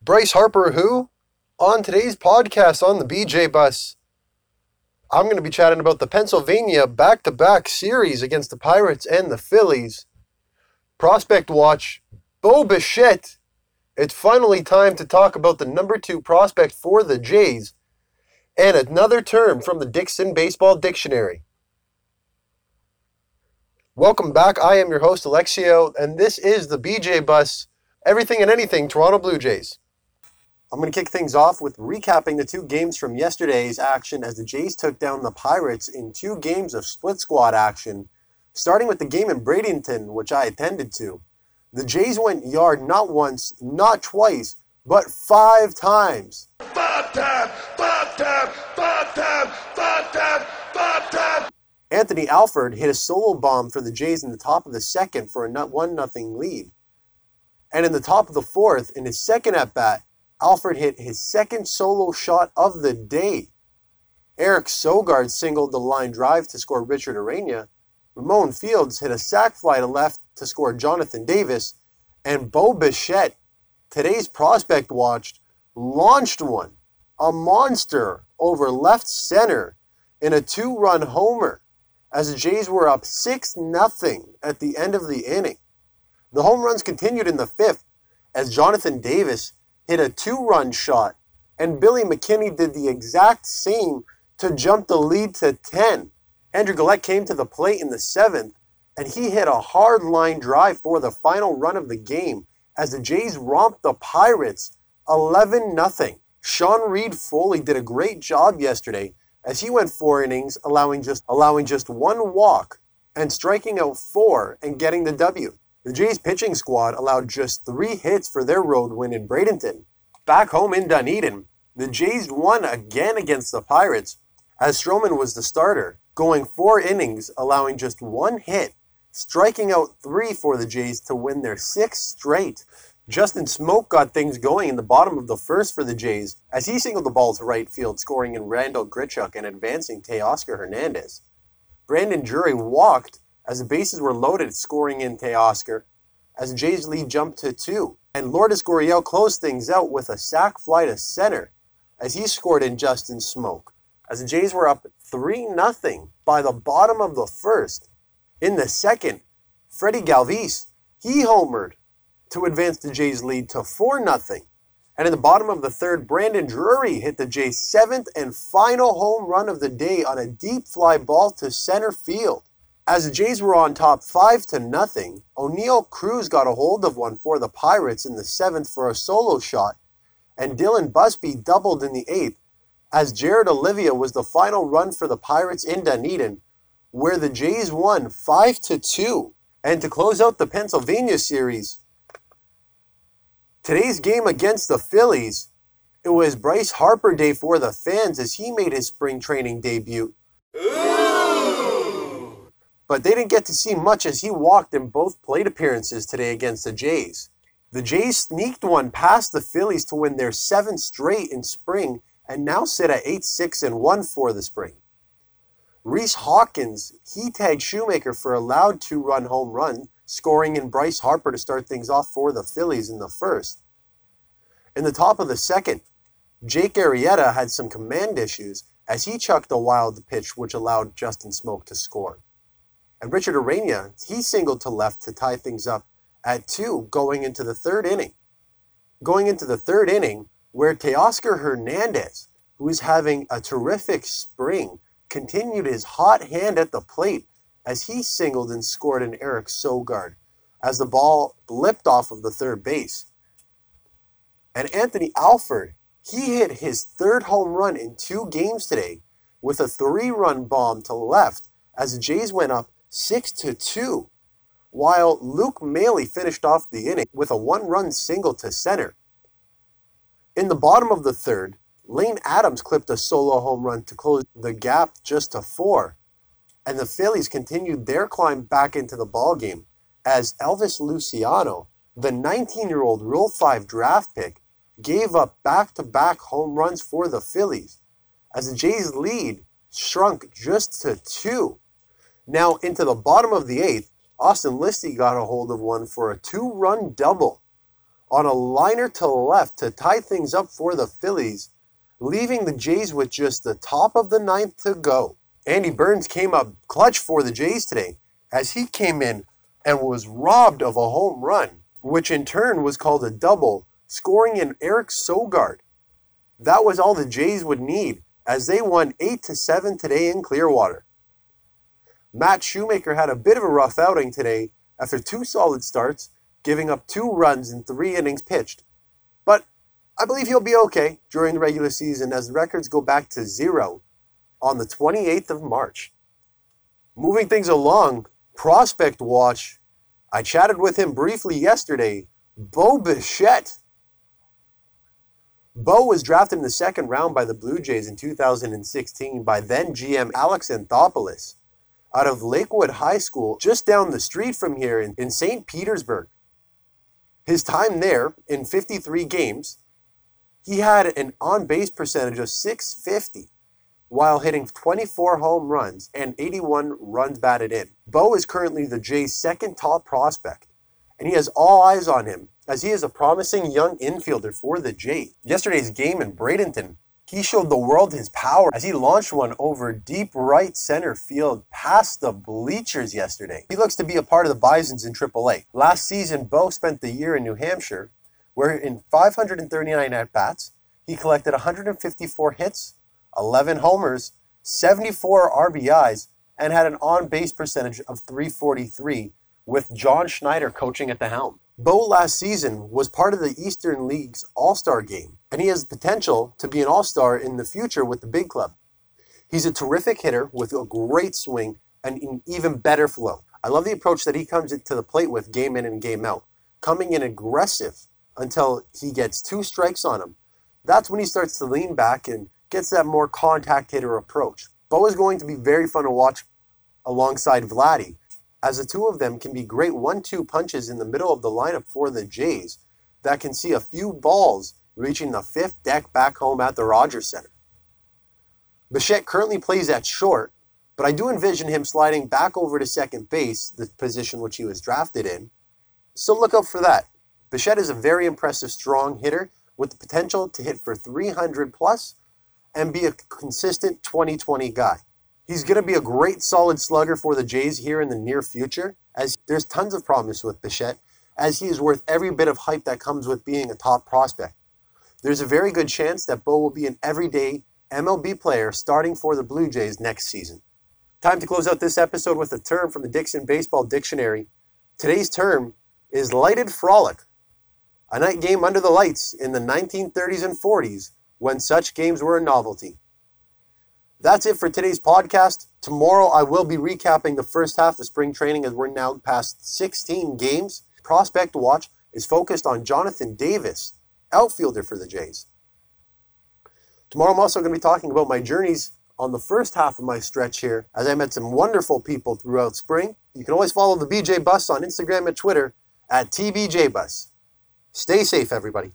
Bryce Harper, who? On today's podcast on the BJ Bus, I'm going to be chatting about the Pennsylvania back to back series against the Pirates and the Phillies. Prospect Watch, Bo Bichette. It's finally time to talk about the number two prospect for the Jays and another term from the Dickson Baseball Dictionary. Welcome back. I am your host, Alexio, and this is the BJ Bus, everything and anything Toronto Blue Jays. I'm going to kick things off with recapping the two games from yesterday's action as the Jays took down the Pirates in two games of split squad action, starting with the game in Bradenton, which I attended to. The Jays went yard not once, not twice, but five times. Five time, five time, five time, five time, five time. Anthony Alford hit a solo bomb for the Jays in the top of the second for a 1 0 lead. And in the top of the fourth, in his second at bat, Alford hit his second solo shot of the day. Eric Sogard singled the line drive to score Richard Urena. Roemon Fields hit a sac fly to left to score Jonathan Davis. And Bo Bichette, today's prospect watched, launched one, a monster, over left center in a two run homer as the Jays were up 6 0 at the end of the inning. The home runs continued in the fifth as Jonathan Davis hit a two run shot, and Billy McKinney did the exact same to jump the lead to 10. Andrew Guillotte came to the plate in the seventh, and he hit a hard line drive for the final run of the game as the Jays romped the Pirates 11 0. Sean Reid-Foley did a great job yesterday as he went four innings, allowing just allowing just one walk and striking out four and getting the W. The Jays pitching squad allowed just three hits for their road win in Bradenton. Back home in Dunedin, the Jays won again against the Pirates as Stroman was the starter, going four innings, allowing just one hit, striking out three for the Jays to win their sixth straight. Justin Smoak got things going in the bottom of the first for the Jays as he singled the ball to right field, scoring in Randall Grichuk and advancing Teoscar Hernandez. Brandon Drury walked as the bases were loaded, scoring in Teoscar, as Jays lead jumped to two. And Lourdes Gurriel closed things out with a sac fly to center as he scored in Justin Smoak. As the Jays were up 3 0 by the bottom of the first. In the second, Freddie Galvis, he homered to advance the Jays lead to 4 0. And in the bottom of the third, Brandon Drury hit the Jays' seventh and final home run of the day on a deep fly ball to center field. As the Jays were on top five to nothing, Oneil Cruz got a hold of one for the Pirates in the seventh for a solo shot, and Dylan Busby doubled in the eighth, as Jared Oliva was the final run for the Pirates in Dunedin, where the Jays won five to two. And to close out the Pennsylvania series, today's game against the Phillies, it was Bryce Harper Day for the fans as he made his spring training debut but they didn't get to see much as he walked in both plate appearances today against the Jays. The Jays sneaked one past the Phillies to win their seventh straight in spring and now sit at 8 6 and 1 for the spring. Rhys Hoskins, he tagged Shoemaker for a loud two run home run, scoring in Bryce Harper to start things off for the Phillies in the first. In the top of the second, Jake Arrieta had some command issues as he chucked a wild pitch which allowed Justin Smoak to score. And Richard Urena, he singled to left to tie things up at two going into the third inning. Going into the third inning, where Teoscar Hernandez, who is having a terrific spring, continued his hot hand at the plate as he singled and scored an Eric Sogard as the ball blipped off of the third base. And Anthony Alford, he hit his third home run in two games today with a three run bomb to left as the Jays went up 6 to 2, while Luke Maile finished off the inning with a one run single to center. In the bottom of the third, Lane Adams clipped a solo home run to close the gap just to four, and the Phillies continued their climb back into the ballgame as Elvis Luciano, the 19 year old Rule 5 draft pick, gave up back to back home runs for the Phillies as the Jays' lead shrunk just to two now, into the bottom of the eighth, Austin Listi got a hold of one for a two run double, on a liner to the left to tie things up for the Phillies, leaving the Jays with just the top of the ninth to go. Andy Burns came up clutch for the Jays today as he came in and was robbed of a home run, which in turn was called a double, scoring in Eric Sogard. That was all the Jays would need as they won 8 to 7 today in Clearwater. Matt Shoemaker had a bit of a rough outing today after two solid starts, giving up two runs in three innings pitched. But I believe he'll be okay during the regular season as the records go back to zero on the 28th of March. Moving things along, Prospect Watch, I chatted with him briefly yesterday. Bo Bichette. Bo was drafted in the second round by the Blue Jays in 2016 by then GM Alex Anthopoulos out of Lakewood High School, just down the street from here in, in St. Petersburg. His time there, in 53 games, he had an on base percentage of 650 while hitting 24 home runs and 81 runs batted in. Bo is currently the Jays' second top prospect, and he has all eyes on him as he is a promising young infielder for the Jays. Yesterday's game in Bradenton he showed the world his power as he launched one over deep right center field past the bleachers yesterday. He looks to be a part of the Bisons in AAA. Last season, Bo spent the year in New Hampshire, where in 539 at bats, he collected 154 hits, 11 homers, 74 RBIs, and had an on base percentage of 343 with John Schneider coaching at the helm. Bo last season was part of the Eastern League's All Star game, and he has the potential to be an All Star in the future with the big club. He's a terrific hitter with a great swing and an even better flow. I love the approach that he comes to the plate with game in and game out, coming in aggressive until he gets two strikes on him. That's when he starts to lean back and gets that more contact hitter approach. Bo is going to be very fun to watch alongside Vladdy as the two of them can be great one two punches in the middle of the lineup for the Jays that can see a few balls reaching the fifth deck back home at the Rogers Center. Bichette currently plays at short, but I do envision him sliding back over to second base, the position which he was drafted in. So look out for that. Bichette is a very impressive strong hitter with the potential to hit for 300 plus and be a consistent 2020 guy. He's going to be a great solid slugger for the Jays here in the near future, as there's tons of promise with Bichette, as he is worth every bit of hype that comes with being a top prospect. There's a very good chance that Bo will be an everyday MLB player starting for the Blue Jays next season. Time to close out this episode with a term from the Dickson Baseball Dictionary. Today's term is lighted frolic, a night game under the lights in the 1930s and 40s when such games were a novelty. That's it for today's podcast. Tomorrow I will be recapping the first half of spring training as we're now past 16 games. Prospect Watch is focused on Jonathan Davis, outfielder for the Jays. Tomorrow I'm also going to be talking about my journeys on the first half of my stretch here as I met some wonderful people throughout spring. You can always follow the BJ Bus on Instagram and Twitter at TBJBus. Stay safe, everybody.